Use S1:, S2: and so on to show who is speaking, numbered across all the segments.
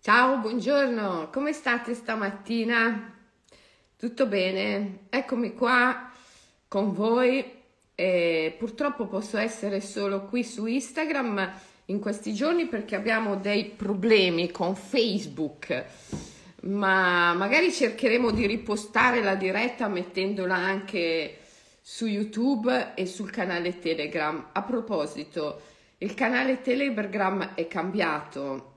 S1: Ciao, buongiorno, come state stamattina? Tutto bene? Eccomi qua con voi. E purtroppo posso essere solo qui su Instagram in questi giorni perché abbiamo dei problemi con Facebook, ma magari cercheremo di ripostare la diretta mettendola anche su YouTube e sul canale Telegram. A proposito, il canale Telegram è cambiato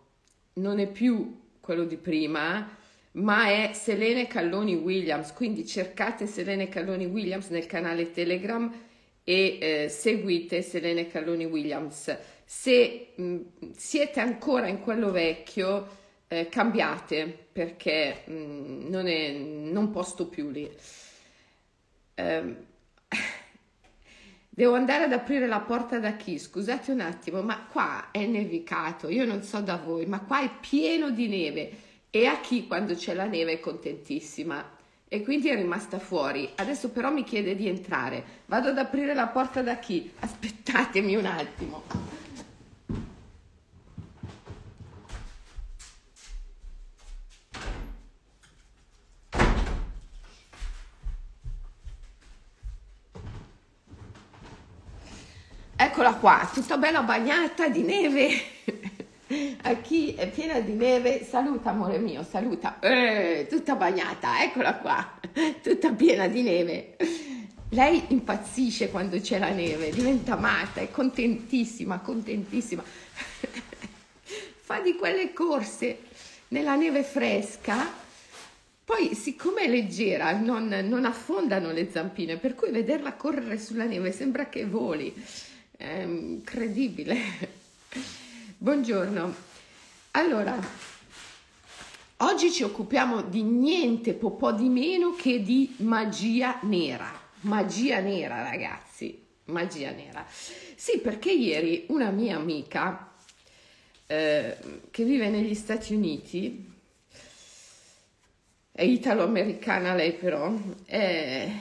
S1: non è più quello di prima, ma è Selene Calloni Williams, quindi cercate Selene Calloni Williams nel canale Telegram e eh, seguite Selene Calloni Williams. Se mh, siete ancora in quello vecchio, eh, cambiate perché mh, non, è, non posto più lì. Eh, Devo andare ad aprire la porta da chi? Scusate un attimo, ma qua è nevicato, io non so da voi, ma qua è pieno di neve e a chi quando c'è la neve è contentissima e quindi è rimasta fuori. Adesso però mi chiede di entrare. Vado ad aprire la porta da chi? Aspettatemi un attimo. Eccola qua, tutta bella bagnata di neve. A chi è piena di neve, saluta amore mio, saluta. Eh, tutta bagnata, eccola qua, tutta piena di neve. Lei impazzisce quando c'è la neve, diventa matta, è contentissima, contentissima. Fa di quelle corse nella neve fresca. Poi, siccome è leggera, non, non affondano le zampine, per cui vederla correre sulla neve sembra che voli è incredibile. Buongiorno. Allora, oggi ci occupiamo di niente po', po' di meno che di magia nera. Magia nera, ragazzi. Magia nera. Sì, perché ieri una mia amica eh, che vive negli Stati Uniti, è italo-americana lei però, è,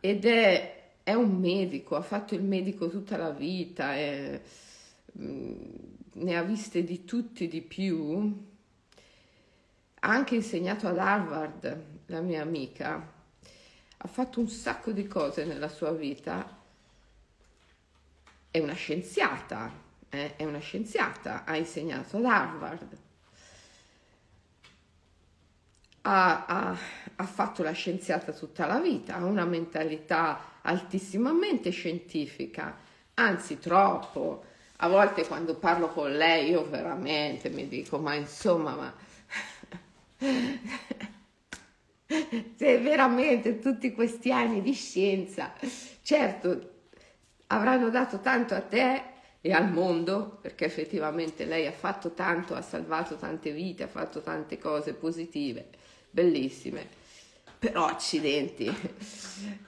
S1: ed è è un medico, ha fatto il medico tutta la vita, è, mm, ne ha viste di tutti di più. Ha anche insegnato ad Harvard, la mia amica. Ha fatto un sacco di cose nella sua vita. È una scienziata, eh? è una scienziata, ha insegnato ad Harvard. Ha, ha, ha fatto la scienziata tutta la vita, ha una mentalità altissimamente scientifica, anzi troppo. A volte quando parlo con lei io veramente mi dico, ma insomma, ma... Se veramente tutti questi anni di scienza, certo, avranno dato tanto a te e al mondo, perché effettivamente lei ha fatto tanto, ha salvato tante vite, ha fatto tante cose positive, bellissime però accidenti,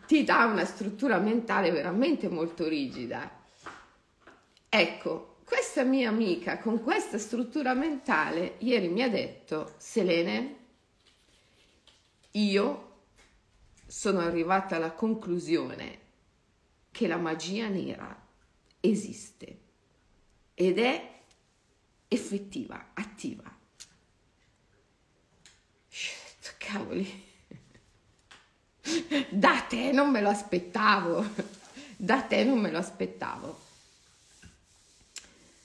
S1: ti dà una struttura mentale veramente molto rigida. Ecco, questa mia amica con questa struttura mentale ieri mi ha detto, Selene, io sono arrivata alla conclusione che la magia nera esiste ed è effettiva, attiva. Cavoli da te non me lo aspettavo, da te non me lo aspettavo.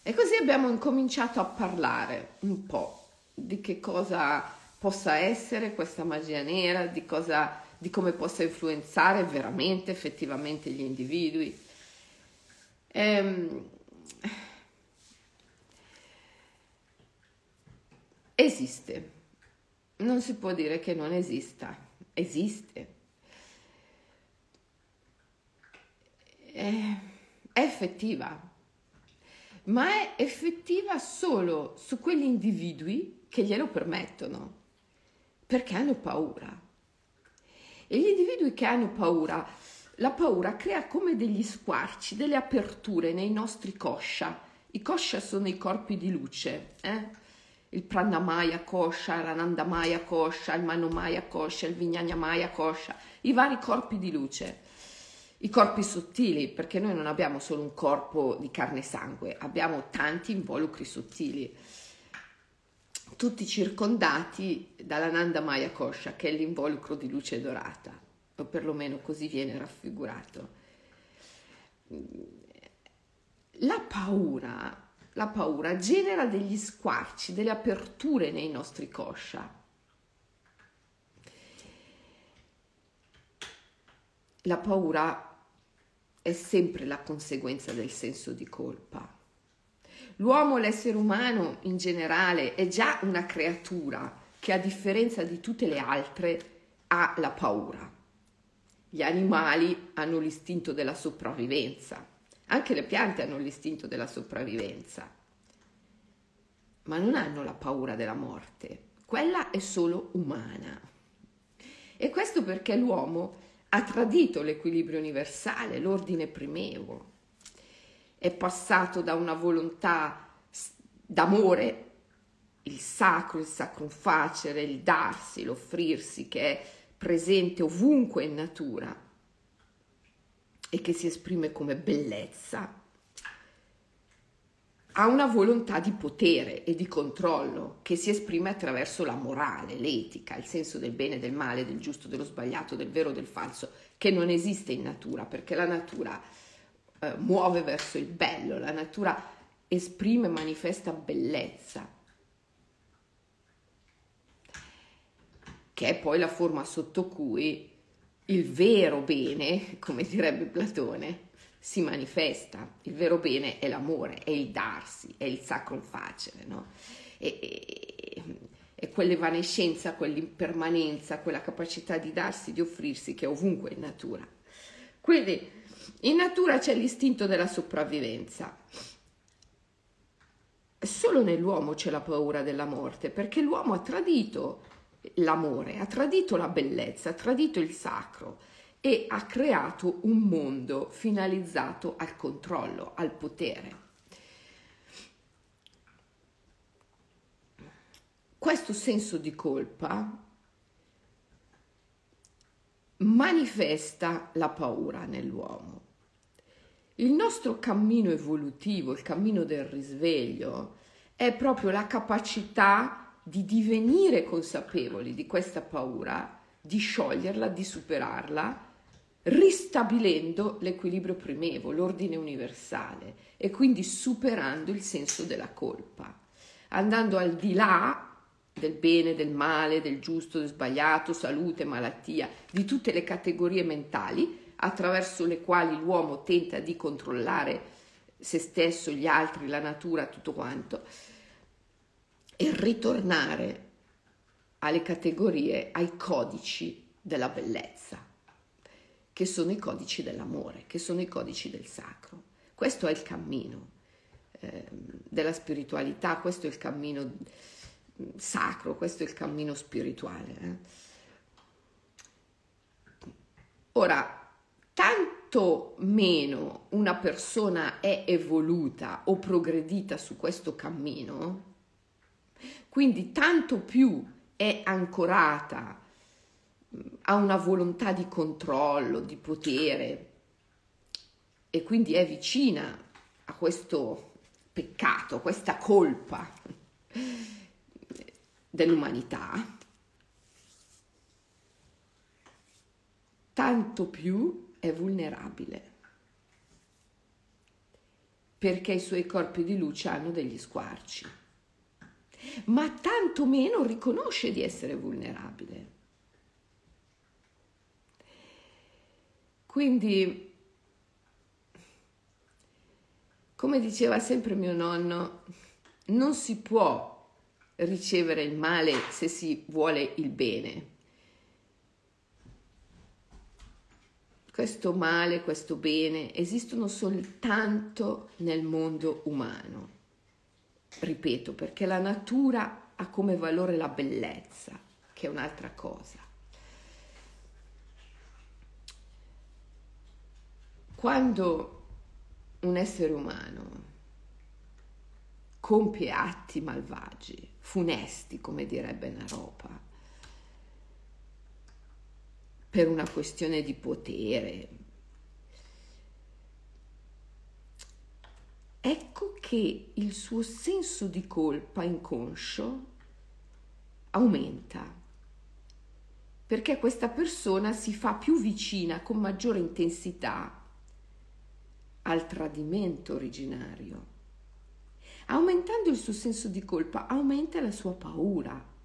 S1: E così abbiamo incominciato a parlare un po' di che cosa possa essere questa magia nera, di, cosa, di come possa influenzare veramente, effettivamente gli individui. Ehm, esiste, non si può dire che non esista, esiste. È, è effettiva, ma è effettiva solo su quegli individui che glielo permettono, perché hanno paura. E gli individui che hanno paura, la paura crea come degli squarci, delle aperture nei nostri kosha. I kosha sono i corpi di luce, eh? il Pranamaya Kosha, l'Anandamaya Kosha, il Manomaya Kosha, il Vignanamaya Kosha, i vari corpi di luce i corpi sottili, perché noi non abbiamo solo un corpo di carne e sangue, abbiamo tanti involucri sottili, tutti circondati dalla Nanda Maya Kosha, che è l'involucro di luce dorata, o perlomeno così viene raffigurato. La paura, la paura genera degli squarci, delle aperture nei nostri kosha. La paura è sempre la conseguenza del senso di colpa. L'uomo, l'essere umano in generale, è già una creatura che a differenza di tutte le altre ha la paura. Gli animali hanno l'istinto della sopravvivenza, anche le piante hanno l'istinto della sopravvivenza, ma non hanno la paura della morte, quella è solo umana. E questo perché l'uomo ha tradito l'equilibrio universale, l'ordine primevo, è passato da una volontà d'amore, il sacro, il sacrum facere, il darsi, l'offrirsi che è presente ovunque in natura e che si esprime come bellezza, ha una volontà di potere e di controllo che si esprime attraverso la morale, l'etica, il senso del bene, del male, del giusto, dello sbagliato, del vero, del falso, che non esiste in natura, perché la natura eh, muove verso il bello, la natura esprime, manifesta bellezza, che è poi la forma sotto cui il vero bene, come direbbe Platone, si manifesta. Il vero bene è l'amore, è il darsi, è il sacro facere, no? E, e, è quell'evanescenza, quell'impermanenza, quella capacità di darsi, di offrirsi che è ovunque in natura. Quindi in natura c'è l'istinto della sopravvivenza. Solo nell'uomo c'è la paura della morte, perché l'uomo ha tradito l'amore, ha tradito la bellezza, ha tradito il sacro e ha creato un mondo finalizzato al controllo, al potere. Questo senso di colpa manifesta la paura nell'uomo. Il nostro cammino evolutivo, il cammino del risveglio, è proprio la capacità di divenire consapevoli di questa paura, di scioglierla, di superarla, ristabilendo l'equilibrio primevo, l'ordine universale e quindi superando il senso della colpa, andando al di là del bene, del male, del giusto, del sbagliato, salute, malattia, di tutte le categorie mentali attraverso le quali l'uomo tenta di controllare se stesso, gli altri, la natura, tutto quanto, e ritornare alle categorie, ai codici della bellezza, che sono i codici dell'amore, che sono i codici del sacro. Questo è il cammino eh, della spiritualità, questo è il cammino sacro, questo è il cammino spirituale. Eh. Ora, tanto meno una persona è evoluta o progredita su questo cammino, quindi tanto più è ancorata a una volontà di controllo, di potere e quindi è vicina a questo peccato, questa colpa dell'umanità, tanto più è vulnerabile, perché i suoi corpi di luce hanno degli squarci, ma tanto meno riconosce di essere vulnerabile. Quindi, come diceva sempre mio nonno, non si può ricevere il male se si vuole il bene. Questo male, questo bene esistono soltanto nel mondo umano. Ripeto, perché la natura ha come valore la bellezza, che è un'altra cosa. Quando un essere umano compie atti malvagi, funesti, come direbbe Naropa, per una questione di potere, ecco che il suo senso di colpa inconscio aumenta perché questa persona si fa più vicina con maggiore intensità al tradimento originario. Aumentando il suo senso di colpa, aumenta la sua paura.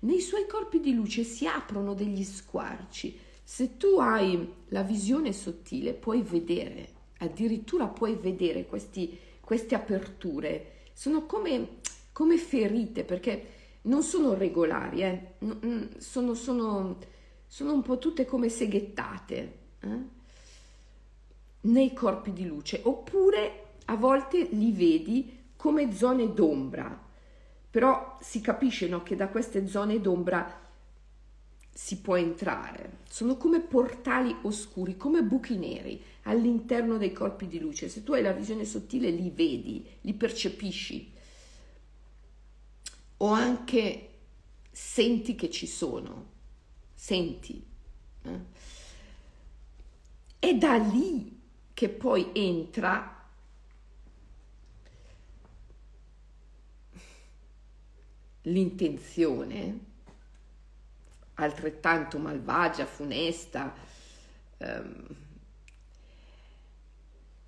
S1: Nei suoi corpi di luce si aprono degli squarci. Se tu hai la visione sottile, puoi vedere, addirittura puoi vedere questi, queste aperture. Sono come, come ferite, perché non sono regolari, eh? sono, sono, sono, un po' tutte come seghettate eh? Nei corpi di luce, oppure a volte li vedi come zone d'ombra, però si capisce no, che da queste zone d'ombra si può entrare, sono come portali oscuri, come buchi neri all'interno dei corpi di luce. Se tu hai la visione sottile li vedi, li percepisci o anche senti che ci sono, senti. Eh? È da lì che poi entra l'intenzione, altrettanto malvagia, funesta, ehm,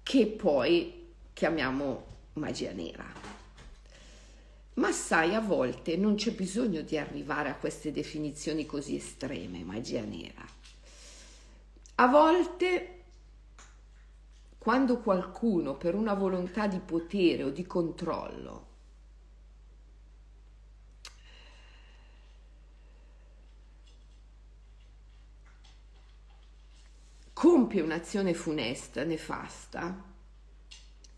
S1: che poi chiamiamo magia nera. Ma sai, a volte non c'è bisogno di arrivare a queste definizioni così estreme, magia nera. A volte, quando qualcuno per una volontà di potere o di controllo compie un'azione funesta, nefasta,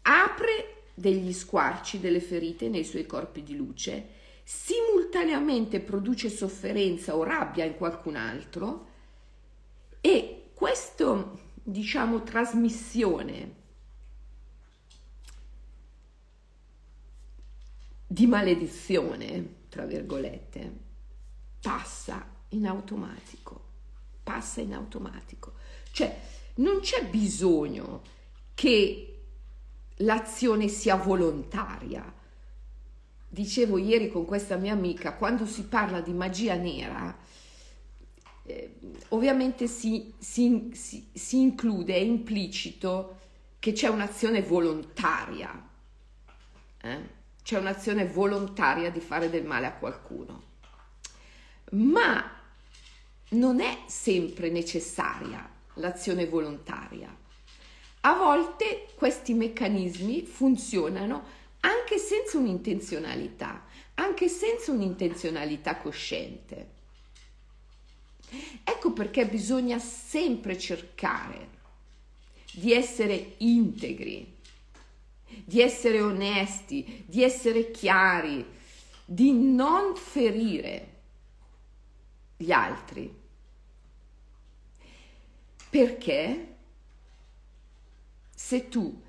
S1: apre degli squarci delle ferite nei suoi corpi di luce, simultaneamente produce sofferenza o rabbia in qualcun altro e questa, diciamo, trasmissione di maledizione, tra virgolette, passa in automatico, passa in automatico. Cioè, non c'è bisogno che l'azione sia volontaria. Dicevo ieri con questa mia amica, quando si parla di magia nera, eh, ovviamente si, si, si, si include, è implicito che c'è un'azione volontaria, eh? c'è un'azione volontaria di fare del male a qualcuno, ma non è sempre necessaria l'azione volontaria a volte questi meccanismi funzionano anche senza un'intenzionalità, anche senza un'intenzionalità cosciente. Ecco perché bisogna sempre cercare di essere integri, di essere onesti, di essere chiari, di non ferire gli altri. Perché? se tu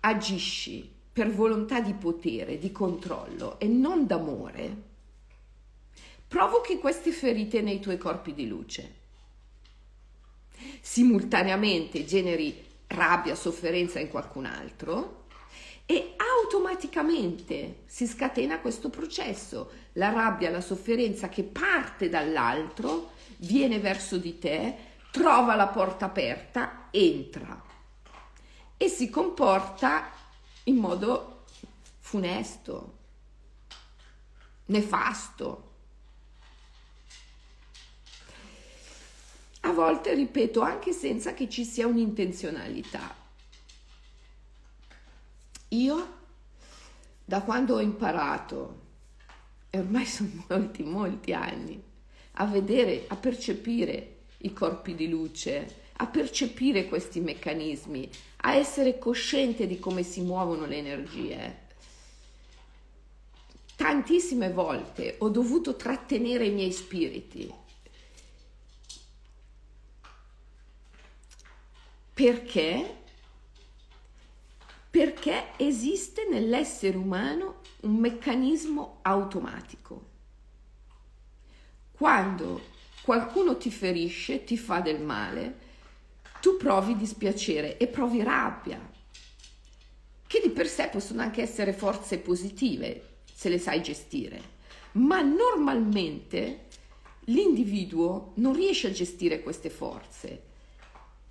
S1: agisci per volontà di potere, di controllo e non d'amore, provochi queste ferite nei tuoi corpi di luce. Simultaneamente generi rabbia, sofferenza in qualcun altro e automaticamente si scatena questo processo. La rabbia, la sofferenza che parte dall'altro viene verso di te, trova la porta aperta, entra e si comporta in modo funesto, nefasto. A volte, ripeto, anche senza che ci sia un'intenzionalità. Io, da quando ho imparato, e ormai sono molti, molti anni, a vedere, a percepire i corpi di luce, a percepire questi meccanismi, a essere cosciente di come si muovono le energie. Tantissime volte ho dovuto trattenere i miei spiriti. Perché? Perché esiste nell'essere umano un meccanismo automatico. Quando qualcuno ti ferisce, ti fa del male, tu provi dispiacere e provi rabbia. che di per sé possono anche essere forze positive se le sai gestire, ma normalmente l'individuo non riesce a gestire queste forze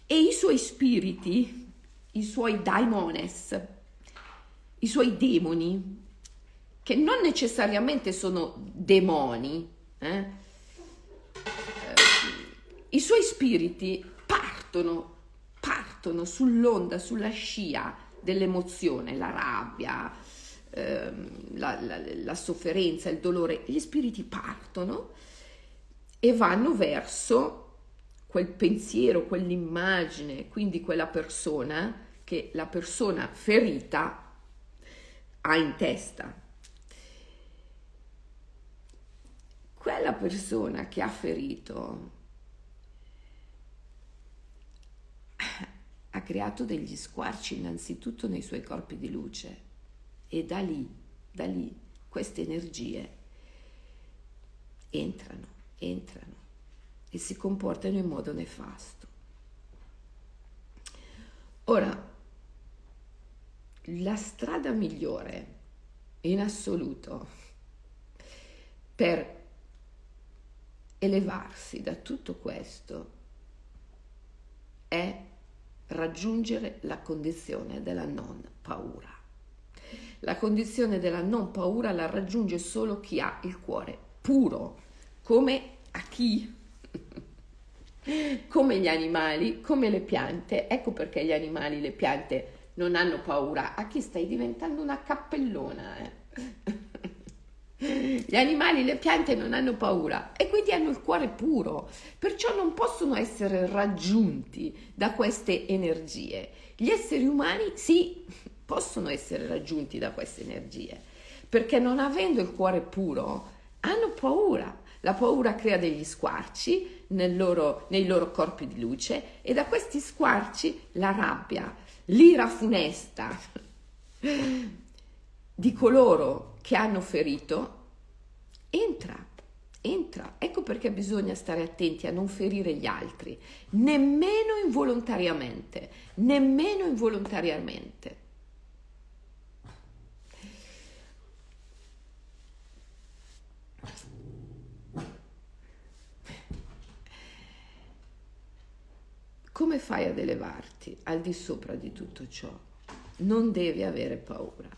S1: e i suoi spiriti, i suoi daimones, i suoi demoni, che non necessariamente sono demoni, eh? Eh, i suoi spiriti partono, partono sull'onda, sulla scia dell'emozione, la rabbia, ehm, la, la, la sofferenza, il dolore, gli spiriti partono e vanno verso quel pensiero, quell'immagine, quindi quella persona che la persona ferita ha in testa. Quella persona che ha ferito ha creato degli squarci innanzitutto nei suoi corpi di luce e da lì, da lì queste energie entrano, entrano e si comportano in modo nefasto. Ora, la strada migliore in assoluto per elevarsi da tutto questo è raggiungere la condizione della non paura. La condizione della non paura la raggiunge solo chi ha il cuore puro, come a chi? come gli animali, come le piante. Ecco perché gli animali, le piante non hanno paura. A chi stai diventando una cappellona? Eh? Gli animali, le piante non hanno paura e quindi hanno il cuore puro, perciò non possono essere raggiunti da queste energie. Gli esseri umani sì, possono essere raggiunti da queste energie, perché non avendo il cuore puro hanno paura. La paura crea degli squarci loro, nei loro corpi di luce e da questi squarci la rabbia, l'ira funesta di coloro che hanno ferito entra, entra. Ecco perché bisogna stare attenti a non ferire gli altri, nemmeno involontariamente, nemmeno involontariamente. Come fai ad elevarti al di sopra di tutto ciò? Non devi avere paura.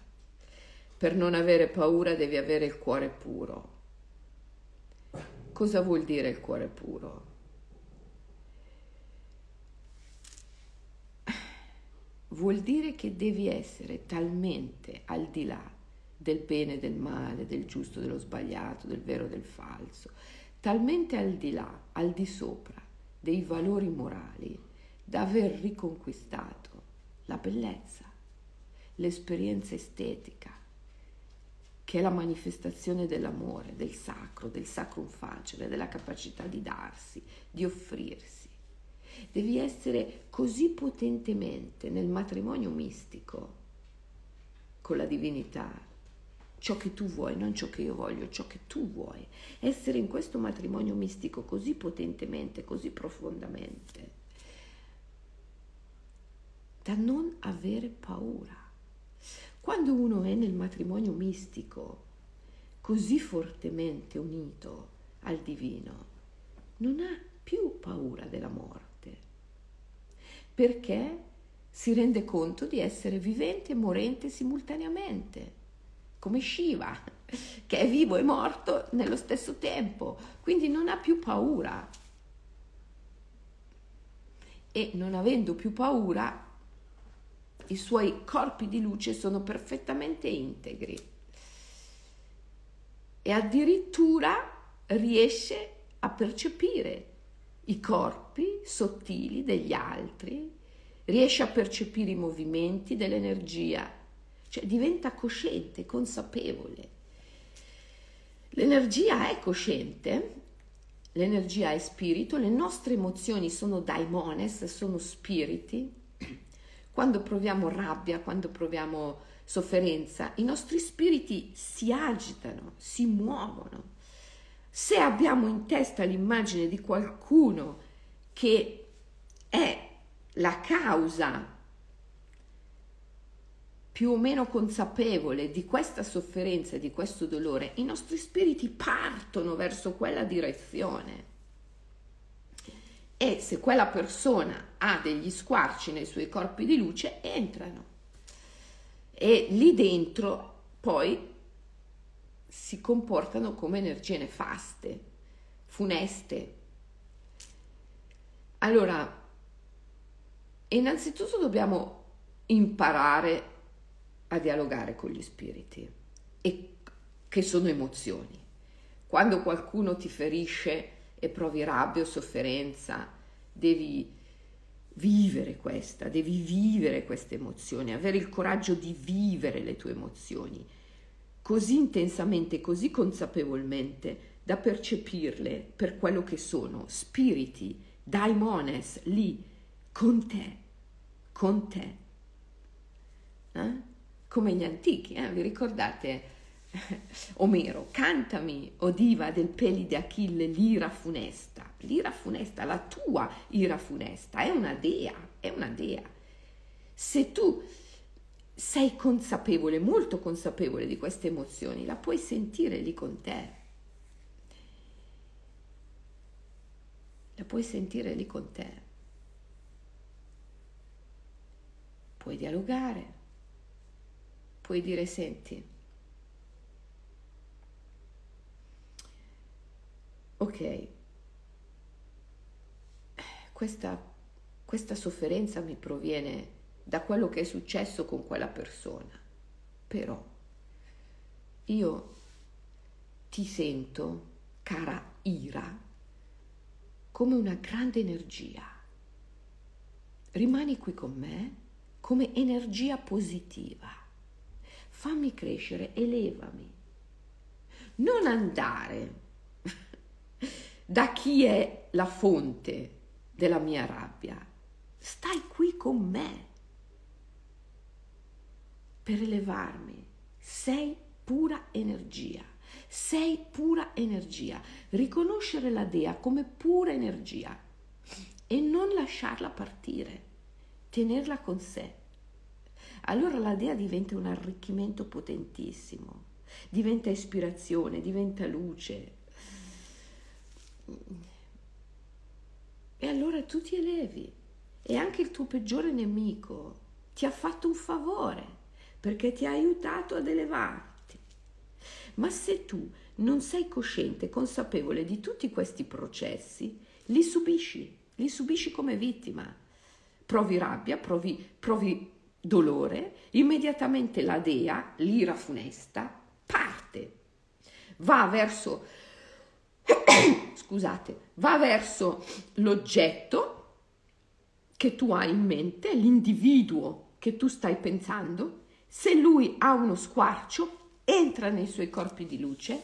S1: Per non avere paura devi avere il cuore puro. Cosa vuol dire il cuore puro? Vuol dire che devi essere talmente al di là del bene e del male, del giusto, dello sbagliato, del vero e del falso, talmente al di là, al di sopra dei valori morali, da aver riconquistato la bellezza, l'esperienza estetica, che è la manifestazione dell'amore, del sacro, del sacrum facere, della capacità di darsi, di offrirsi. Devi essere così potentemente nel matrimonio mistico con la divinità, ciò che tu vuoi, non ciò che io voglio, ciò che tu vuoi. Essere in questo matrimonio mistico così potentemente, così profondamente, da non avere paura quando uno è nel matrimonio mistico, così fortemente unito al divino, non ha più paura della morte, perché si rende conto di essere vivente e morente simultaneamente, come Shiva, che è vivo e morto nello stesso tempo, quindi non ha più paura. E non avendo più paura, i suoi corpi di luce sono perfettamente integri e addirittura riesce a percepire i corpi sottili degli altri, riesce a percepire i movimenti dell'energia, cioè diventa cosciente, consapevole. L'energia è cosciente, l'energia è spirito, le nostre emozioni sono daimones, sono spiriti, quando proviamo rabbia, quando proviamo sofferenza, i nostri spiriti si agitano, si muovono. Se abbiamo in testa l'immagine di qualcuno che è la causa più o meno consapevole di questa sofferenza e di questo dolore, i nostri spiriti partono verso quella direzione. E se quella persona ha degli squarci nei suoi corpi di luce, entrano. E lì dentro poi si comportano come energie nefaste, funeste. Allora, innanzitutto dobbiamo imparare a dialogare con gli spiriti e che sono emozioni. Quando qualcuno ti ferisce e provi rabbia o sofferenza, devi vivere questa, devi vivere queste emozioni, avere il coraggio di vivere le tue emozioni così intensamente, così consapevolmente da percepirle per quello che sono, spiriti, daimones lì con te, con te. Eh? come gli antichi, eh? vi ricordate Omero, cantami, o diva del peli di Achille, l'ira funesta, l'ira funesta, la tua ira funesta, è una dea, è una dea. Se tu sei consapevole, molto consapevole di queste emozioni, la puoi sentire lì con te. La puoi sentire lì con te. Puoi dialogare puoi dire senti, ok, questa, questa sofferenza mi proviene da quello che è successo con quella persona, però io ti sento, cara Ira, come una grande energia. Rimani qui con me come energia positiva fammi crescere, elevami. Non andare da chi è la fonte della mia rabbia. Stai qui con me per elevarmi. Sei pura energia. Sei pura energia. Riconoscere la Dea come pura energia e non lasciarla partire, tenerla con sé allora la dea diventa un arricchimento potentissimo, diventa ispirazione, diventa luce. E allora tu ti elevi e anche il tuo peggiore nemico ti ha fatto un favore perché ti ha aiutato ad elevarti. Ma se tu non sei cosciente, consapevole di tutti questi processi, li subisci, li subisci come vittima. Provi rabbia, provi, provi dolore, immediatamente la dea, l'ira funesta, parte, va verso, scusate, va verso l'oggetto che tu hai in mente, l'individuo che tu stai pensando, se lui ha uno squarcio, entra nei suoi corpi di luce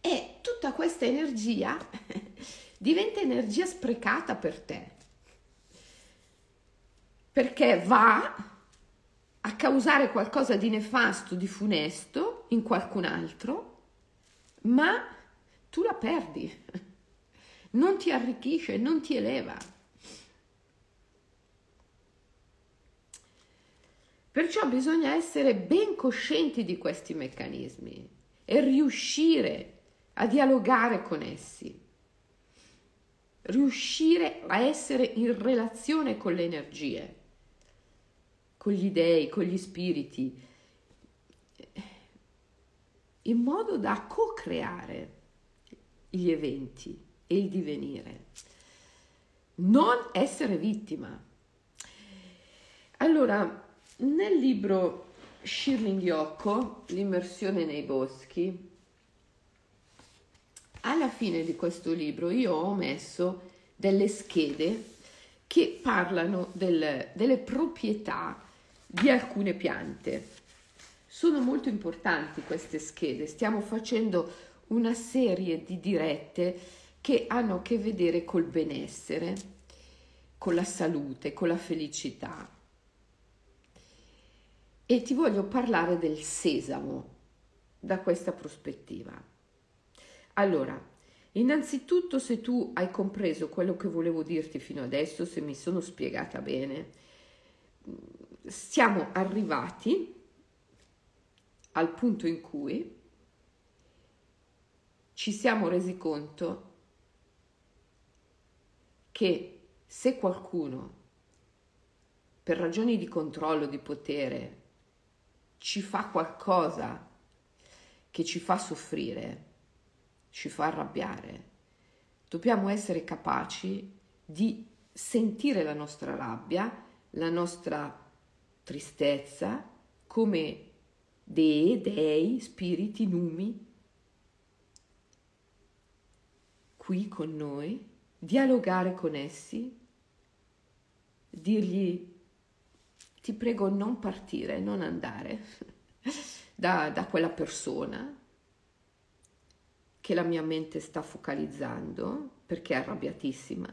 S1: e tutta questa energia diventa energia sprecata per te. Perché va a causare qualcosa di nefasto, di funesto in qualcun altro, ma tu la perdi, non ti arricchisce, non ti eleva. Perciò bisogna essere ben coscienti di questi meccanismi e riuscire a dialogare con essi, riuscire a essere in relazione con le energie con gli dei, con gli spiriti, in modo da co-creare gli eventi e il divenire. Non essere vittima. Allora, nel libro Shirling Yoko, L'immersione nei boschi, alla fine di questo libro io ho messo delle schede che parlano del, delle proprietà di alcune piante. Sono molto importanti queste schede, stiamo facendo una serie di dirette che hanno a che vedere col benessere, con la salute, con la felicità. E ti voglio parlare del sesamo da questa prospettiva. Allora, innanzitutto se tu hai compreso quello che volevo dirti fino adesso, se mi sono spiegata bene, siamo arrivati al punto in cui ci siamo resi conto che se qualcuno per ragioni di controllo, di potere, ci fa qualcosa che ci fa soffrire, ci fa arrabbiare, dobbiamo essere capaci di sentire la nostra rabbia, la nostra tristezza come dei, dei, spiriti, numi, qui con noi, dialogare con essi, dirgli ti prego non partire, non andare da, da quella persona che la mia mente sta focalizzando perché è arrabbiatissima,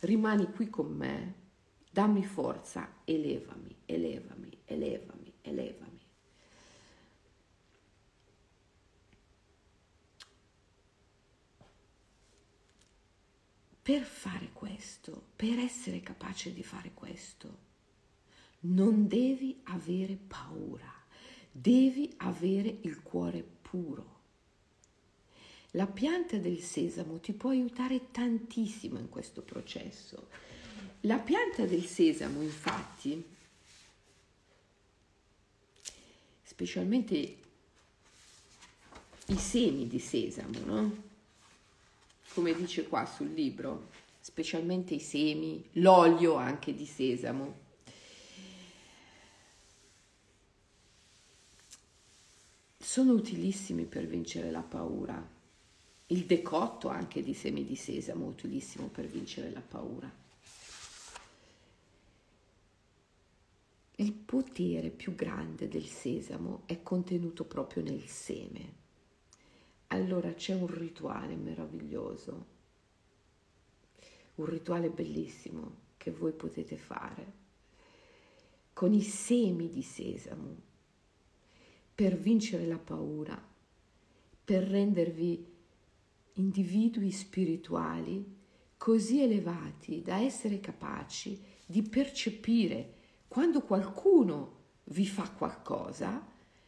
S1: rimani qui con me, dammi forza, elevami, elevami, elevami, elevami. Per fare questo, per essere capace di fare questo, non devi avere paura, devi avere il cuore puro. La pianta del sesamo ti può aiutare tantissimo in questo processo. La pianta del sesamo, infatti, specialmente i semi di sesamo, no? Come dice qua sul libro, specialmente i semi, l'olio anche di sesamo. Sono utilissimi per vincere la paura. Il decotto anche di semi di sesamo è utilissimo per vincere la paura. Il potere più grande del sesamo è contenuto proprio nel seme allora c'è un rituale meraviglioso, un rituale bellissimo che voi potete fare con i semi di sesamo per vincere la paura, per rendervi individui spirituali così elevati da essere capaci di percepire quando qualcuno vi fa qualcosa,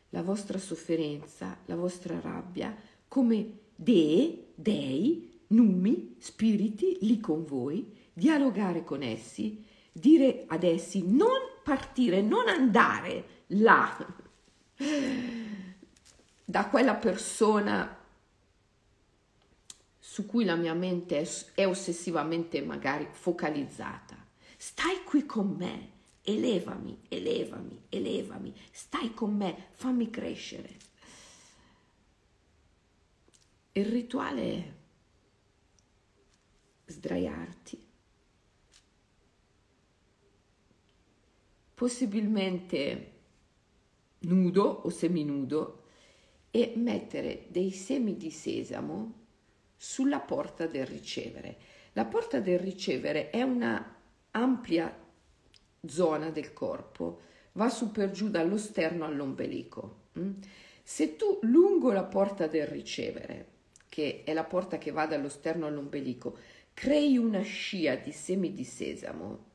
S1: la vostra sofferenza, la vostra rabbia, come dee, dei, numi, spiriti lì con voi, dialogare con essi, dire ad essi non partire, non andare là da quella persona su cui la mia mente è, è ossessivamente magari focalizzata. Stai qui con me, elevami, elevami, elevami, stai con me, fammi crescere. Il rituale è sdraiarti, possibilmente nudo o seminudo e mettere dei semi di sesamo sulla porta del ricevere. La porta del ricevere è una ampia zona del corpo, va su per giù dallo sterno all'ombelico. Mm? Se tu lungo la porta del ricevere che è la porta che va dallo sterno all'ombelico, crei una scia di semi di sesamo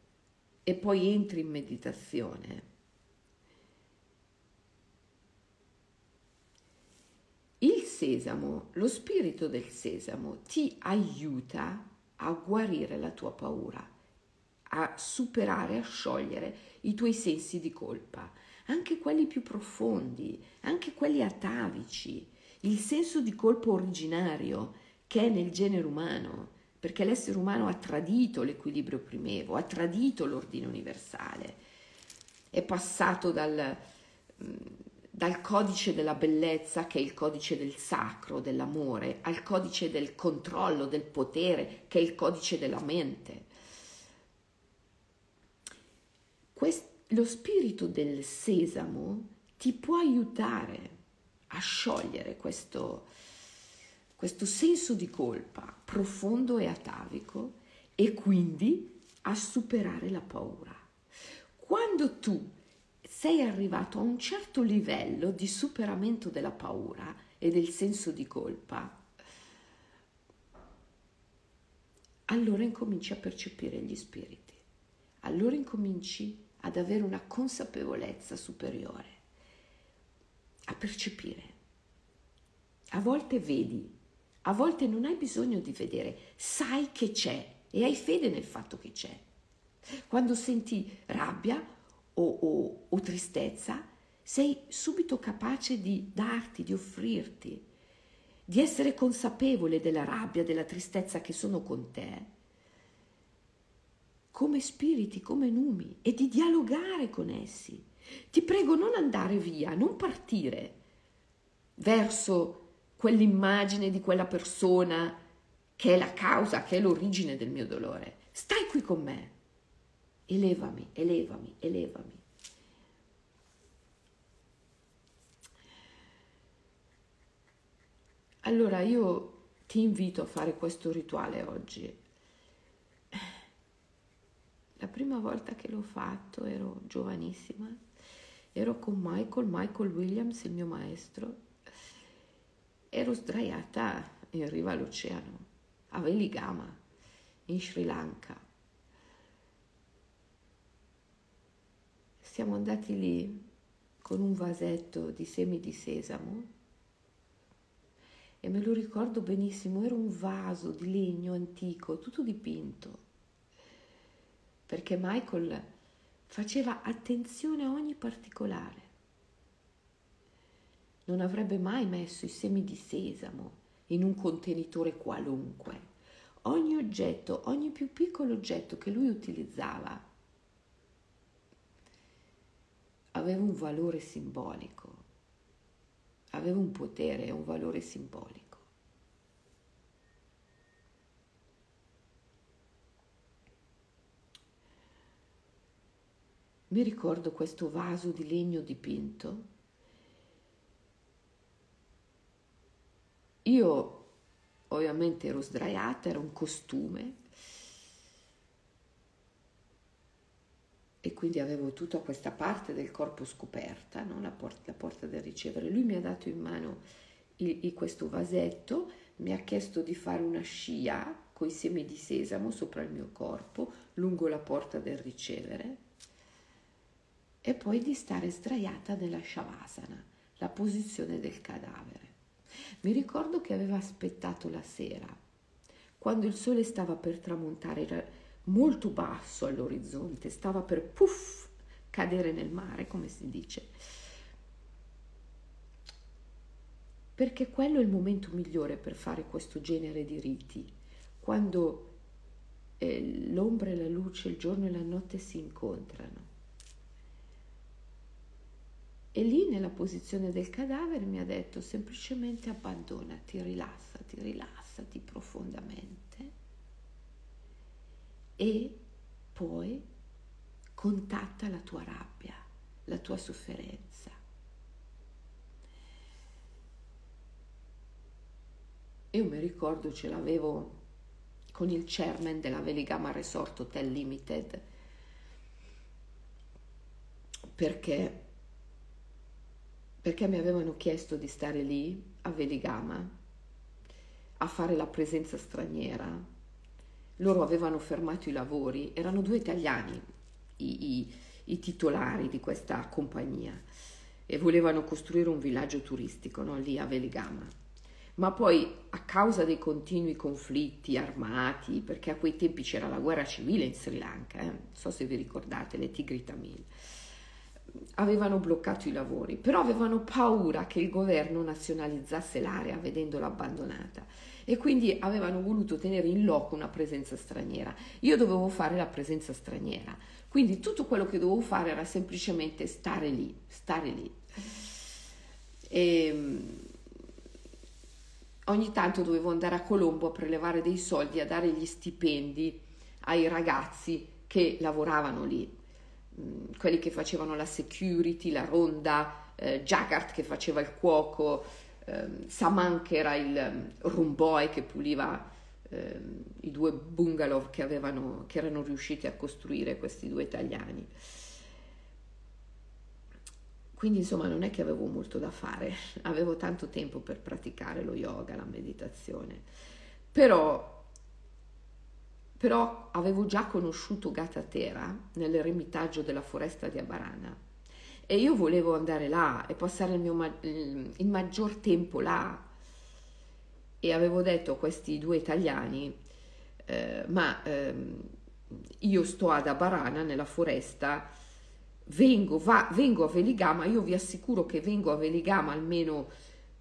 S1: e poi entri in meditazione. Il sesamo, lo spirito del sesamo ti aiuta a guarire la tua paura, a superare, a sciogliere i tuoi sensi di colpa, anche quelli più profondi, anche quelli atavici, il senso di colpo originario che è nel genere umano, perché l'essere umano ha tradito l'equilibrio primevo, ha tradito l'ordine universale, è passato dal, mm, dal codice della bellezza, che è il codice del sacro, dell'amore, al codice del controllo, del potere, che è il codice della mente. Quest- lo spirito del sesamo ti può aiutare a sciogliere questo, questo senso di colpa profondo e atavico e quindi a superare la paura. Quando tu sei arrivato a un certo livello di superamento della paura e del senso di colpa, allora incominci a percepire gli spiriti, allora incominci ad avere una consapevolezza superiore, a percepire. A volte vedi, a volte non hai bisogno di vedere, sai che c'è e hai fede nel fatto che c'è. Quando senti rabbia o, o, o tristezza, sei subito capace di darti, di offrirti, di essere consapevole della rabbia, della tristezza che sono con te, come spiriti, come numi, e di dialogare con essi. Ti prego non andare via, non partire verso quell'immagine di quella persona che è la causa, che è l'origine del mio dolore. Stai qui con me. Elevami, elevami, elevami. Allora io ti invito a fare questo rituale oggi. La prima volta che l'ho fatto ero giovanissima, ero con Michael, Michael Williams, il mio maestro, ero sdraiata in riva all'oceano, a Veligama, in Sri Lanka. Siamo andati lì con un vasetto di semi di sesamo e me lo ricordo benissimo, era un vaso di legno antico, tutto dipinto, perché Michael faceva attenzione a ogni particolare. Non avrebbe mai messo i semi di sesamo in un contenitore qualunque. Ogni oggetto, ogni più piccolo oggetto che lui utilizzava aveva un valore simbolico aveva un potere e un valore simbolico. Mi ricordo questo vaso di legno dipinto. Io ovviamente ero sdraiata, era un costume e quindi avevo tutta questa parte del corpo scoperta, no? la, porta, la, porta, del ricevere. Lui mi ha dato in mano il, il, questo vasetto, mi ha chiesto di fare una scia con i semi di sesamo sopra il mio corpo, lungo la porta del ricevere, e poi di stare sdraiata nella shavasana, la posizione del cadavere. Mi ricordo che aveva aspettato la sera, quando il sole stava per tramontare, molto basso all'orizzonte, stava per puff cadere nel mare, come si dice. Perché quello è il momento migliore per fare questo genere di riti, quando eh, l'ombra e la luce, il giorno e la notte si incontrano. E lì nella posizione del cadavere mi ha detto semplicemente abbandonati, rilassati, rilassati profondamente e poi contatta la tua rabbia, la tua sofferenza. Io mi ricordo ce l'avevo con il chairman della Veligama Resort Hotel Limited perché, perché mi avevano chiesto di stare lì a Veligama a fare la presenza straniera loro avevano fermato i lavori, erano due italiani i, i, i titolari di questa compagnia e volevano costruire un villaggio turistico no? lì a Veligama. Ma poi a causa dei continui conflitti armati, perché a quei tempi c'era la guerra civile in Sri Lanka, eh? non so se vi ricordate, le Tigri Tamil, avevano bloccato i lavori, però avevano paura che il governo nazionalizzasse l'area vedendola abbandonata e quindi avevano voluto tenere in loco una presenza straniera. Io dovevo fare la presenza straniera, quindi tutto quello che dovevo fare era semplicemente stare lì, stare lì. E, ehm, ogni tanto dovevo andare a Colombo a prelevare dei soldi, a dare gli stipendi ai ragazzi che lavoravano lì, quelli che facevano la security, la ronda, eh, Jaggart che faceva il cuoco, ehm, Saman che era il um, boy che puliva ehm, i due bungalow che, avevano, che erano riusciti a costruire questi due italiani. Quindi insomma non è che avevo molto da fare, avevo tanto tempo per praticare lo yoga, la meditazione, però, però avevo già conosciuto Gatatera nell'eremitaggio della foresta di Abarana. E io volevo andare là e passare il, mio, il maggior tempo là. E avevo detto a questi due italiani eh, ma ehm, io sto ad Abarana nella foresta vengo, va, vengo a Veligama io vi assicuro che vengo a Veligama almeno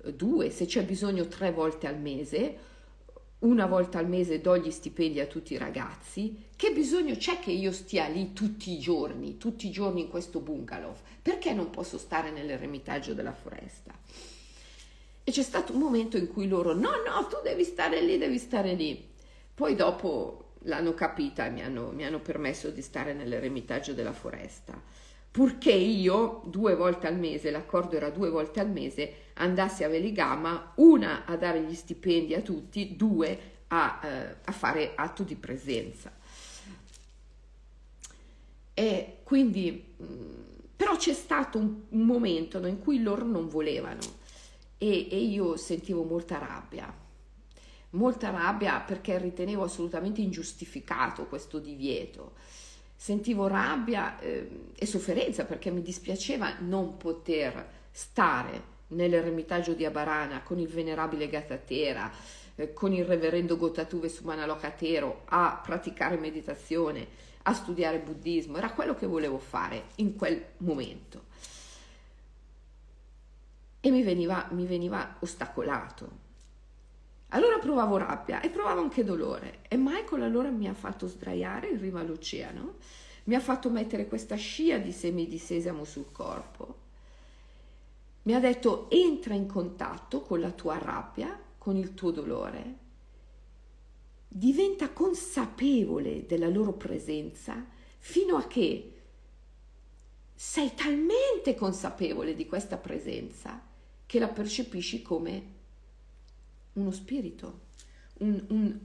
S1: eh, due se c'è bisogno tre volte al mese una volta al mese do gli stipendi a tutti i ragazzi, che bisogno c'è che io stia lì tutti i giorni, tutti i giorni in questo bungalow? Perché non posso stare nell'eremitaggio della foresta? E c'è stato un momento in cui loro, no, no, tu devi stare lì, devi stare lì. Poi dopo l'hanno capita e mi hanno, mi hanno permesso di stare nell'eremitaggio della foresta purché io due volte al mese, l'accordo era due volte al mese, andassi a Veligama, una a dare gli stipendi a tutti, due a, eh, a fare atto di presenza. E quindi, mh, mm, però c'è stato un, un momento no, in cui loro non volevano e, e io sentivo molta rabbia, molta rabbia perché ritenevo assolutamente ingiustificato questo divieto sentivo rabbia eh, e sofferenza perché mi dispiaceva non poter stare nell'eremitaggio di Abarana con il venerabile Gatatera, eh, con il reverendo Gotatuve Sumanalokatero a praticare meditazione, a studiare buddismo, era quello che volevo fare in quel momento. E mi veniva, mi veniva ostacolato. Allora provavo rabbia e provavo anche dolore. E Michael allora mi ha fatto sdraiare in riva all'oceano, mi ha fatto mettere questa scia di semi di sesamo sul corpo, mi ha detto entra in contatto con la tua rabbia, con il tuo dolore, diventa consapevole della loro presenza fino a che sei talmente consapevole di questa presenza che la percepisci come uno spirito, un, un,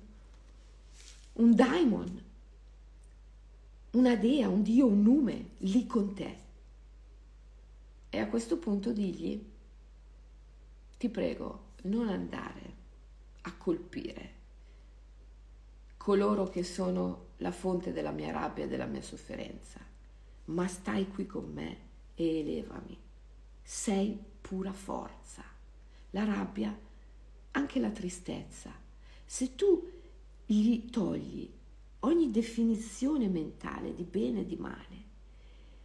S1: un daimon, una dea, un dio, un nume lì con te. E a questo punto digli, ti prego, non andare a colpire coloro che sono la fonte della mia rabbia e della mia sofferenza, ma stai qui con me e elevami. Sei pura forza. La rabbia anche la tristezza. Se tu gli togli ogni definizione mentale di bene e di male,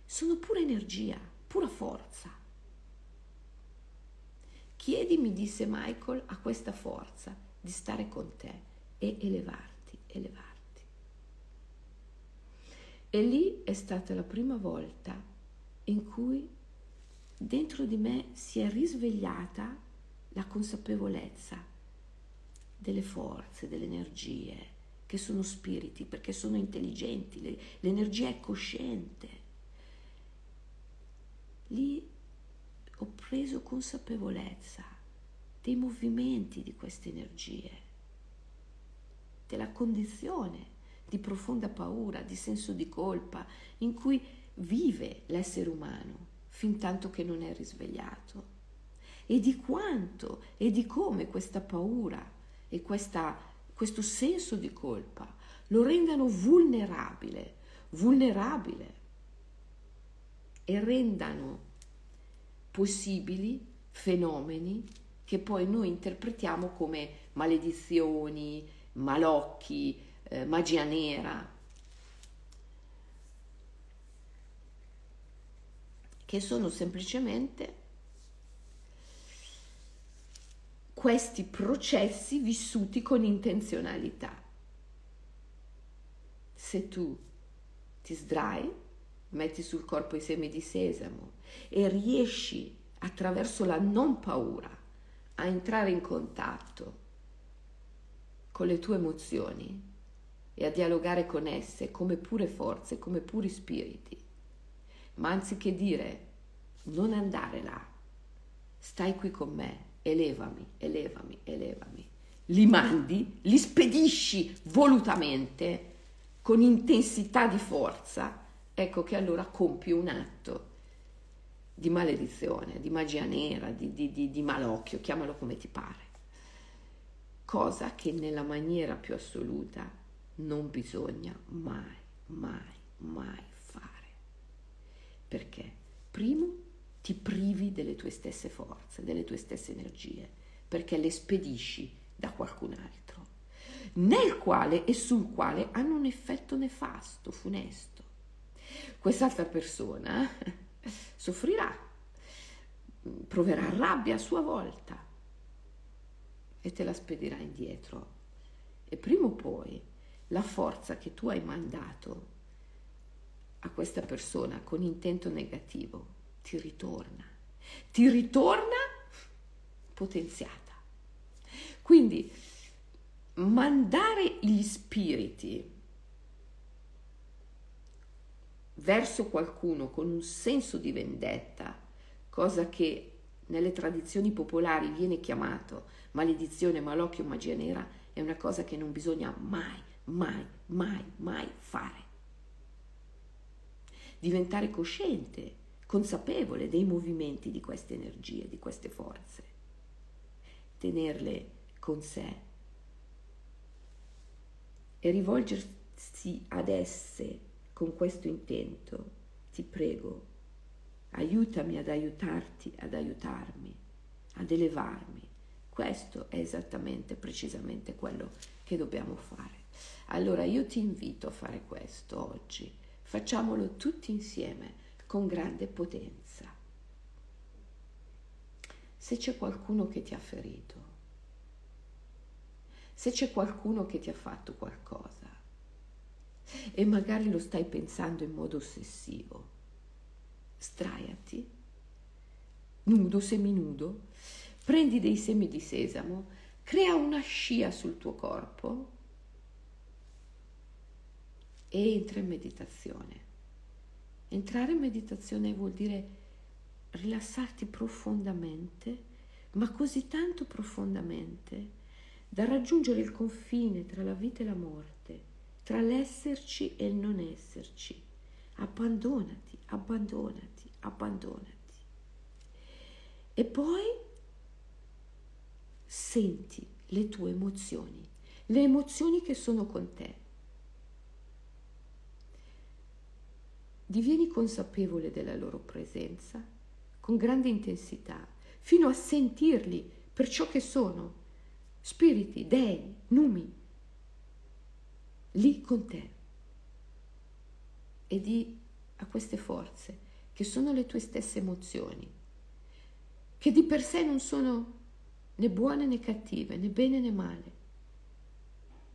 S1: sono pura energia, pura forza. Chiedimi, disse Michael, a questa forza di stare con te e elevarti, elevarti. E lì è stata la prima volta in cui dentro di me si è risvegliata la consapevolezza delle forze, delle energie, che sono spiriti, perché sono intelligenti, l'energia è cosciente. Lì ho preso consapevolezza dei movimenti di queste energie, della condizione di profonda paura, di senso di colpa in cui vive l'essere umano fin tanto che non è risvegliato e di quanto e di come questa paura e questa, questo senso di colpa lo rendano vulnerabile, vulnerabile. E rendano possibili fenomeni che poi noi interpretiamo come maledizioni, malocchi, eh, magia nera, che sono semplicemente questi processi vissuti con intenzionalità. Se tu ti sdrai, metti sul corpo i semi di sesamo e riesci attraverso la non paura a entrare in contatto con le tue emozioni e a dialogare con esse come pure forze, come puri spiriti, ma anziché dire non andare là, stai qui con me, elevami, elevami, elevami. Li mandi, li spedisci volutamente, con intensità di forza, ecco che allora compi un atto di maledizione, di magia nera, di, di, di, di malocchio, chiamalo come ti pare. Cosa che nella maniera più assoluta non bisogna mai, mai, mai fare. Perché? Primo, ti privi delle tue stesse forze, delle tue stesse energie, perché le spedisci da qualcun altro, nel quale e sul quale hanno un effetto nefasto, funesto. Quest'altra persona soffrirà, proverà rabbia a sua volta e te la spedirà indietro. E prima o poi la forza che tu hai mandato a questa persona con intento negativo ti ritorna, ti ritorna potenziata. Quindi mandare gli spiriti verso qualcuno con un senso di vendetta, cosa che nelle tradizioni popolari viene chiamato maledizione, malocchio, magia nera, è una cosa che non bisogna mai, mai, mai, mai fare. Diventare cosciente, consapevole dei movimenti di queste energie, di queste forze, tenerle con sé e rivolgersi ad esse con questo intento, ti prego, aiutami ad aiutarti, ad aiutarmi, ad elevarmi. Questo è esattamente, precisamente quello che dobbiamo fare. Allora io ti invito a fare questo oggi. Facciamolo tutti insieme con grande potenza. Se c'è qualcuno che ti ha ferito, se c'è qualcuno che ti ha fatto qualcosa, e magari lo stai pensando in modo ossessivo. Straiati, nudo, seminudo, prendi dei semi di sesamo, crea una scia sul tuo corpo e entra in meditazione. Entrare in meditazione vuol dire rilassarti profondamente, ma così tanto profondamente da raggiungere il confine tra la vita e la morte tra l'esserci e il non esserci. Abbandonati, abbandonati, abbandonati. E poi senti le tue emozioni, le emozioni che sono con te. Divieni consapevole della loro presenza con grande intensità, fino a sentirli per ciò che sono, spiriti, dei, numi, lì con te. E di a queste forze che sono le tue stesse emozioni, che di per sé non sono né buone né cattive, né bene né male,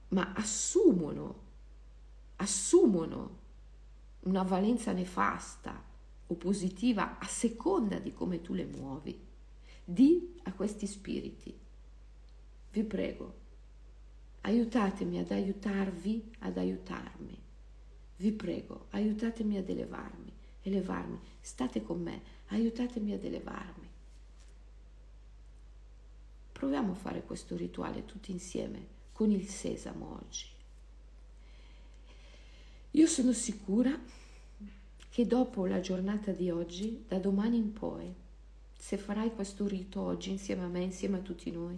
S1: ma assumono, assumono una valenza nefasta o positiva a seconda di come tu le muovi. Di a questi spiriti, vi prego, Aiutatemi ad aiutarvi ad aiutarmi. Vi prego, aiutatemi ad elevarmi, elevarmi. State con me, aiutatemi ad elevarmi. Proviamo a fare questo rituale tutti insieme con il sesamo oggi. Io sono sicura che dopo la giornata di oggi, da domani in poi, se farai questo rito oggi insieme a me, insieme a tutti noi,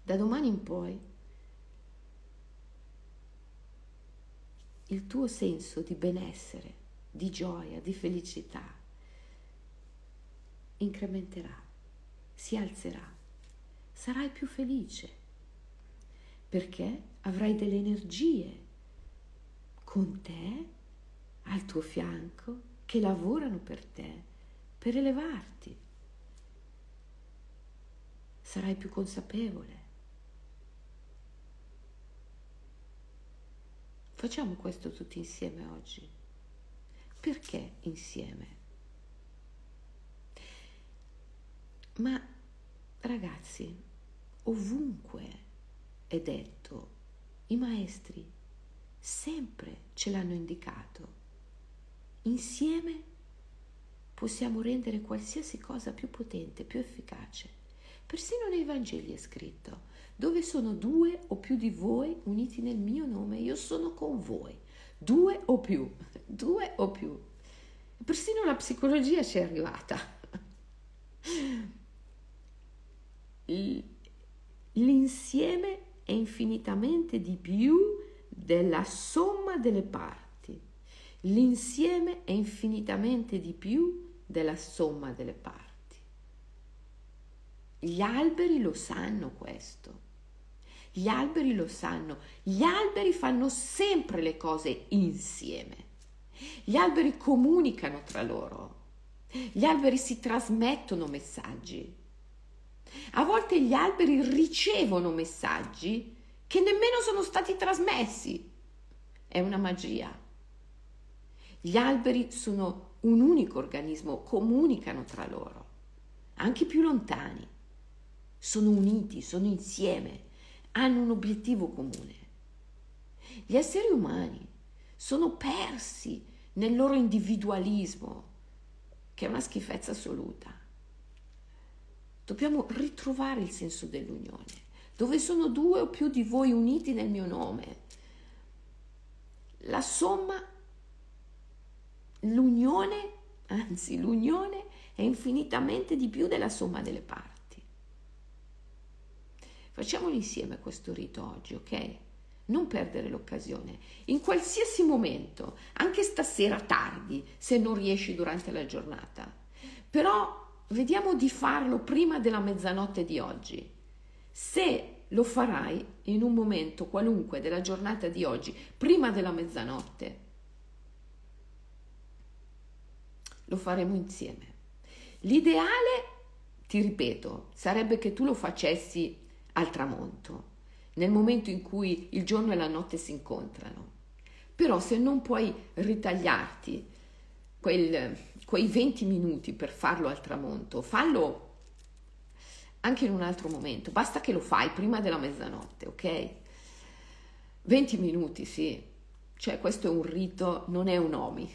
S1: da domani in poi il tuo senso di benessere, di gioia, di felicità incrementerà, si alzerà, sarai più felice perché avrai delle energie con te, al tuo fianco, che lavorano per te, per elevarti. Sarai più consapevole Facciamo questo tutti insieme oggi. Perché insieme? Ma ragazzi, ovunque è detto, i maestri sempre ce l'hanno indicato. Insieme possiamo rendere qualsiasi cosa più potente, più efficace. Persino nei Vangeli è scritto dove sono due o più di voi uniti nel mio nome, io sono con voi. Due o più, due o più. Persino la psicologia ci è arrivata. L'insieme è infinitamente di più della somma delle parti. L'insieme è infinitamente di più della somma delle parti. Gli alberi lo sanno questo. Gli alberi lo sanno. Gli alberi fanno sempre le cose insieme. Gli alberi comunicano tra loro. Gli alberi si trasmettono messaggi. A volte gli alberi ricevono messaggi che nemmeno sono stati trasmessi. È una magia. Gli alberi sono un unico organismo, comunicano tra loro, anche più lontani. Sono uniti, sono insieme, hanno un obiettivo comune. Gli esseri umani sono persi nel loro individualismo, che è una schifezza assoluta. Dobbiamo ritrovare il senso dell'unione, dove sono due o più di voi uniti nel mio nome. La somma, l'unione, anzi l'unione è infinitamente di più della somma delle parti. Facciamolo insieme questo rito oggi, ok? Non perdere l'occasione, in qualsiasi momento, anche stasera tardi, se non riesci durante la giornata. Però vediamo di farlo prima della mezzanotte di oggi. Se lo farai in un momento qualunque della giornata di oggi, prima della mezzanotte, lo faremo insieme. L'ideale, ti ripeto, sarebbe che tu lo facessi al tramonto nel momento in cui il giorno e la notte si incontrano. Però se non puoi ritagliarti quel, quei 20 minuti per farlo al tramonto, fallo anche in un altro momento, basta che lo fai prima della mezzanotte, ok? 20 minuti, sì, cioè questo è un rito, non è un OMI,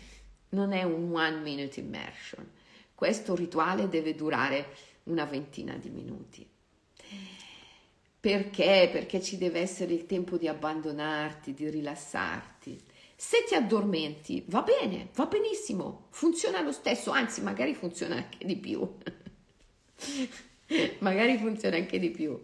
S1: non è un one minute immersion, questo rituale deve durare una ventina di minuti. Perché? Perché ci deve essere il tempo di abbandonarti, di rilassarti. Se ti addormenti, va bene, va benissimo, funziona lo stesso, anzi magari funziona anche di più. magari funziona anche di più.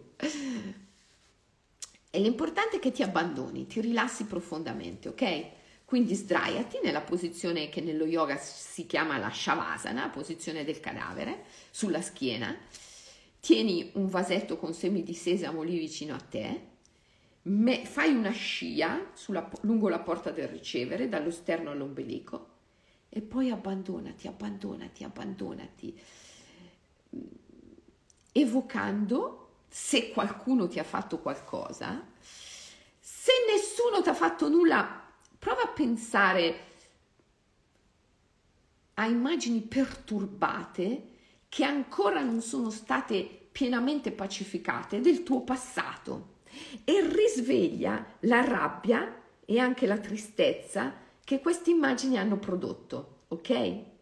S1: E l'importante è che ti abbandoni, ti rilassi profondamente, ok? Quindi sdraiati nella posizione che nello yoga si chiama la shavasana, posizione del cadavere, sulla schiena tieni un vasetto con semi di sesamo lì vicino a te, me, fai una scia sulla, lungo la porta del ricevere, dallo sterno all'ombelico, e poi abbandonati, abbandonati, abbandonati, evocando se qualcuno ti ha fatto qualcosa, se nessuno ti ha fatto nulla, prova a pensare a immagini perturbate che ancora non sono state pienamente pacificate del tuo passato e risveglia la rabbia e anche la tristezza che queste immagini hanno prodotto, ok?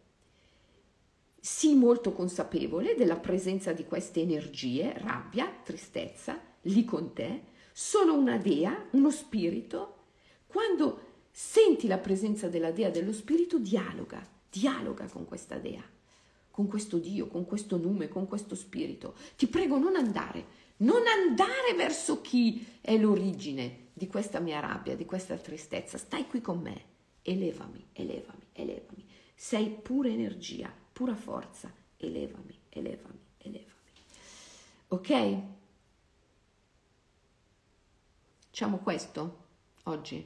S1: Sii molto consapevole della presenza di queste energie, rabbia, tristezza, lì con te, sono una dea, uno spirito. Quando senti la presenza della dea dello spirito, dialoga, dialoga con questa dea con questo Dio, con questo nome, con questo spirito. Ti prego non andare, non andare verso chi è l'origine di questa mia rabbia, di questa tristezza. Stai qui con me. Elevami, elevami, elevami. Sei pura energia, pura forza. Elevami, elevami, elevami. Ok? Facciamo questo oggi.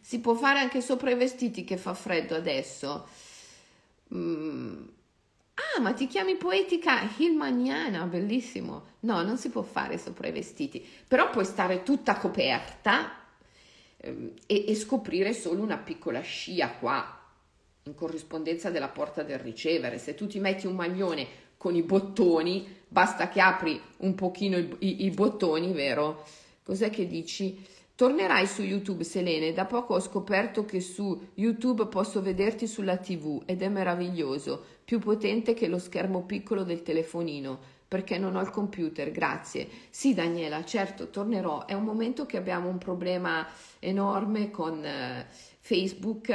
S1: Si può fare anche sopra i vestiti che fa freddo adesso. Mm. Ah, ma ti chiami poetica Hilmaniana, bellissimo. No, non si può fare sopra i vestiti, però puoi stare tutta coperta e, e scoprire solo una piccola scia qua, in corrispondenza della porta del ricevere. Se tu ti metti un maglione con i bottoni, basta che apri un pochino i, i, i bottoni, vero? Cos'è che dici? Tornerai su YouTube, Selene. Da poco ho scoperto che su YouTube posso vederti sulla TV ed è meraviglioso, più potente che lo schermo piccolo del telefonino, perché non ho il computer, grazie. Sì, Daniela, certo, tornerò. È un momento che abbiamo un problema enorme con eh, Facebook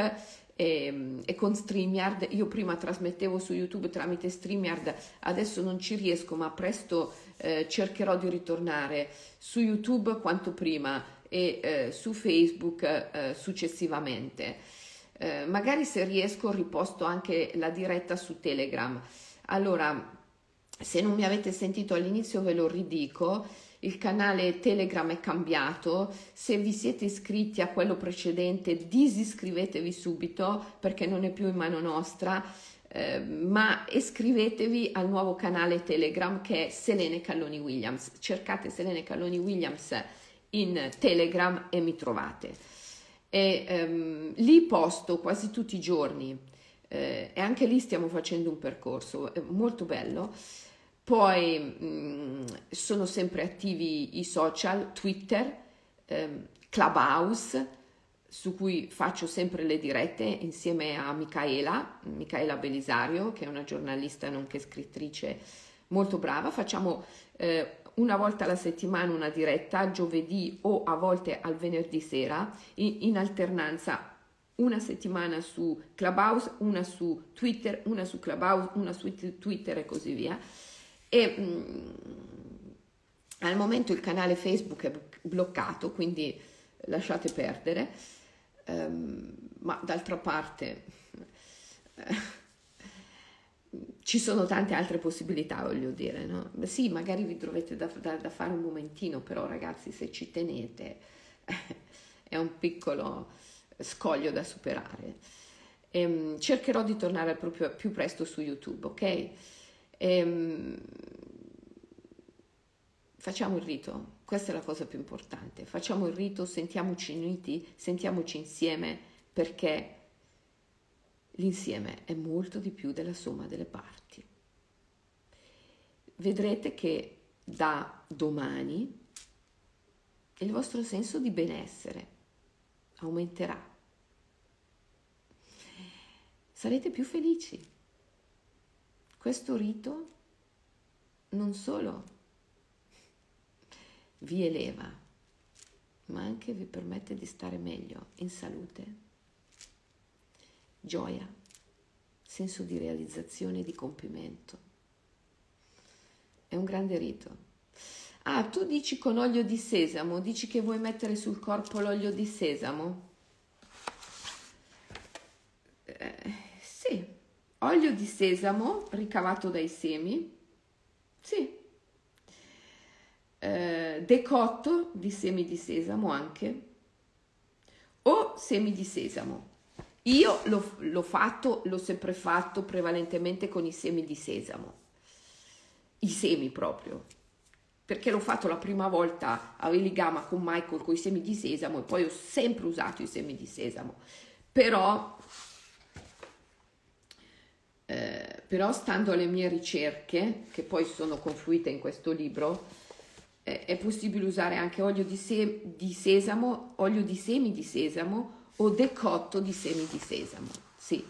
S1: e, e, con StreamYard. Io prima trasmettevo su YouTube tramite StreamYard, adesso non ci riesco, ma presto eh, cercherò di ritornare su YouTube quanto prima e eh, su Facebook eh, successivamente. Eh, magari se riesco riposto anche la diretta su Telegram. Allora, se non mi avete sentito all'inizio ve lo ridico, il canale Telegram è cambiato, se vi siete iscritti a quello precedente disiscrivetevi subito perché non è più in mano nostra, eh, ma iscrivetevi al nuovo canale Telegram che è Selene Calloni Williams. Cercate Selene Calloni Williams in Telegram e mi trovate. E, ehm, lì posto quasi tutti i giorni eh, e anche lì stiamo facendo un percorso molto bello poi mh, mm, sono sempre attivi i social, Twitter, ehm, Clubhouse, su cui faccio sempre le dirette insieme a Micaela, Micaela Belisario, che è una giornalista nonché scrittrice molto brava. Facciamo eh, una volta alla settimana una diretta, giovedì o a volte al venerdì sera, in, in alternanza una settimana su Clubhouse, una su Twitter, una su Clubhouse, una su Twitter e così via e mh, mm, al momento il canale Facebook è bloccato, quindi lasciate perdere, um, ma d'altra parte eh, ci sono tante altre possibilità, voglio dire, no? Sì, magari vi trovate da, da, da, fare un momentino, però ragazzi, se ci tenete, è un piccolo scoglio da superare. E, um, cercherò di tornare proprio più presto su YouTube, ok? Ehm, facciamo il rito, questa è la cosa più importante. Facciamo il rito, sentiamoci uniti, sentiamoci insieme perché l'insieme è molto di più della somma delle parti. Vedrete che da domani il vostro senso di benessere aumenterà. Sarete più felici questo rito non solo vi eleva, ma anche vi permette di stare meglio in salute, gioia, senso di realizzazione e di compimento. È un grande rito. Ah, tu dici con olio di sesamo, dici che vuoi mettere sul corpo l'olio di sesamo? Olio di sesamo ricavato dai semi, sì, eh, decotto di semi di sesamo anche, o semi di sesamo. Io l'ho, l'ho fatto, l'ho sempre fatto prevalentemente con i semi di sesamo, i semi proprio, perché l'ho fatto la prima volta a Veligama con Michael con i semi di sesamo e poi ho sempre usato i semi di sesamo, però eh, però stando alle mie ricerche, che poi sono confluite in questo libro, eh, è possibile usare anche olio di, se- di, sesamo, olio di semi di sesamo o decotto di semi di sesamo. Sì.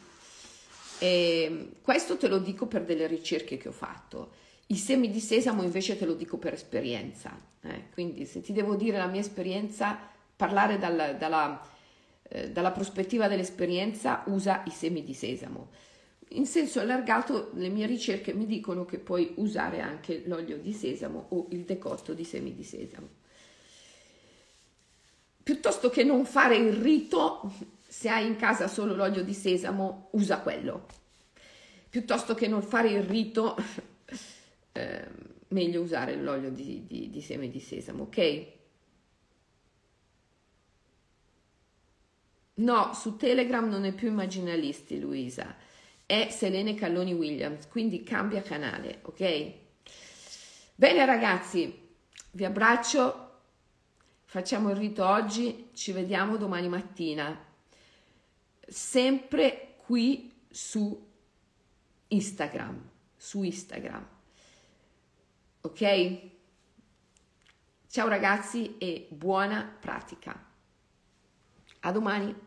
S1: E questo te lo dico per delle ricerche che ho fatto. I semi di sesamo invece te lo dico per esperienza. Eh? Quindi se ti devo dire la mia esperienza, parlare dal, dalla, eh, dalla prospettiva dell'esperienza, usa i semi di sesamo in senso allargato le mie ricerche mi dicono che puoi usare anche l'olio di sesamo o il decotto di semi di sesamo. Piuttosto che non fare il rito, se hai in casa solo l'olio di sesamo, usa quello. Piuttosto che non fare il rito, eh, meglio usare l'olio di, di, di semi di sesamo, ok? No, su Telegram non è più immaginalisti, Luisa è Selene Calloni Williams, quindi cambia canale, ok? Bene ragazzi, vi abbraccio, facciamo il rito oggi, ci vediamo domani mattina, sempre qui su Instagram, su Instagram, ok? Ciao ragazzi e buona pratica. A domani.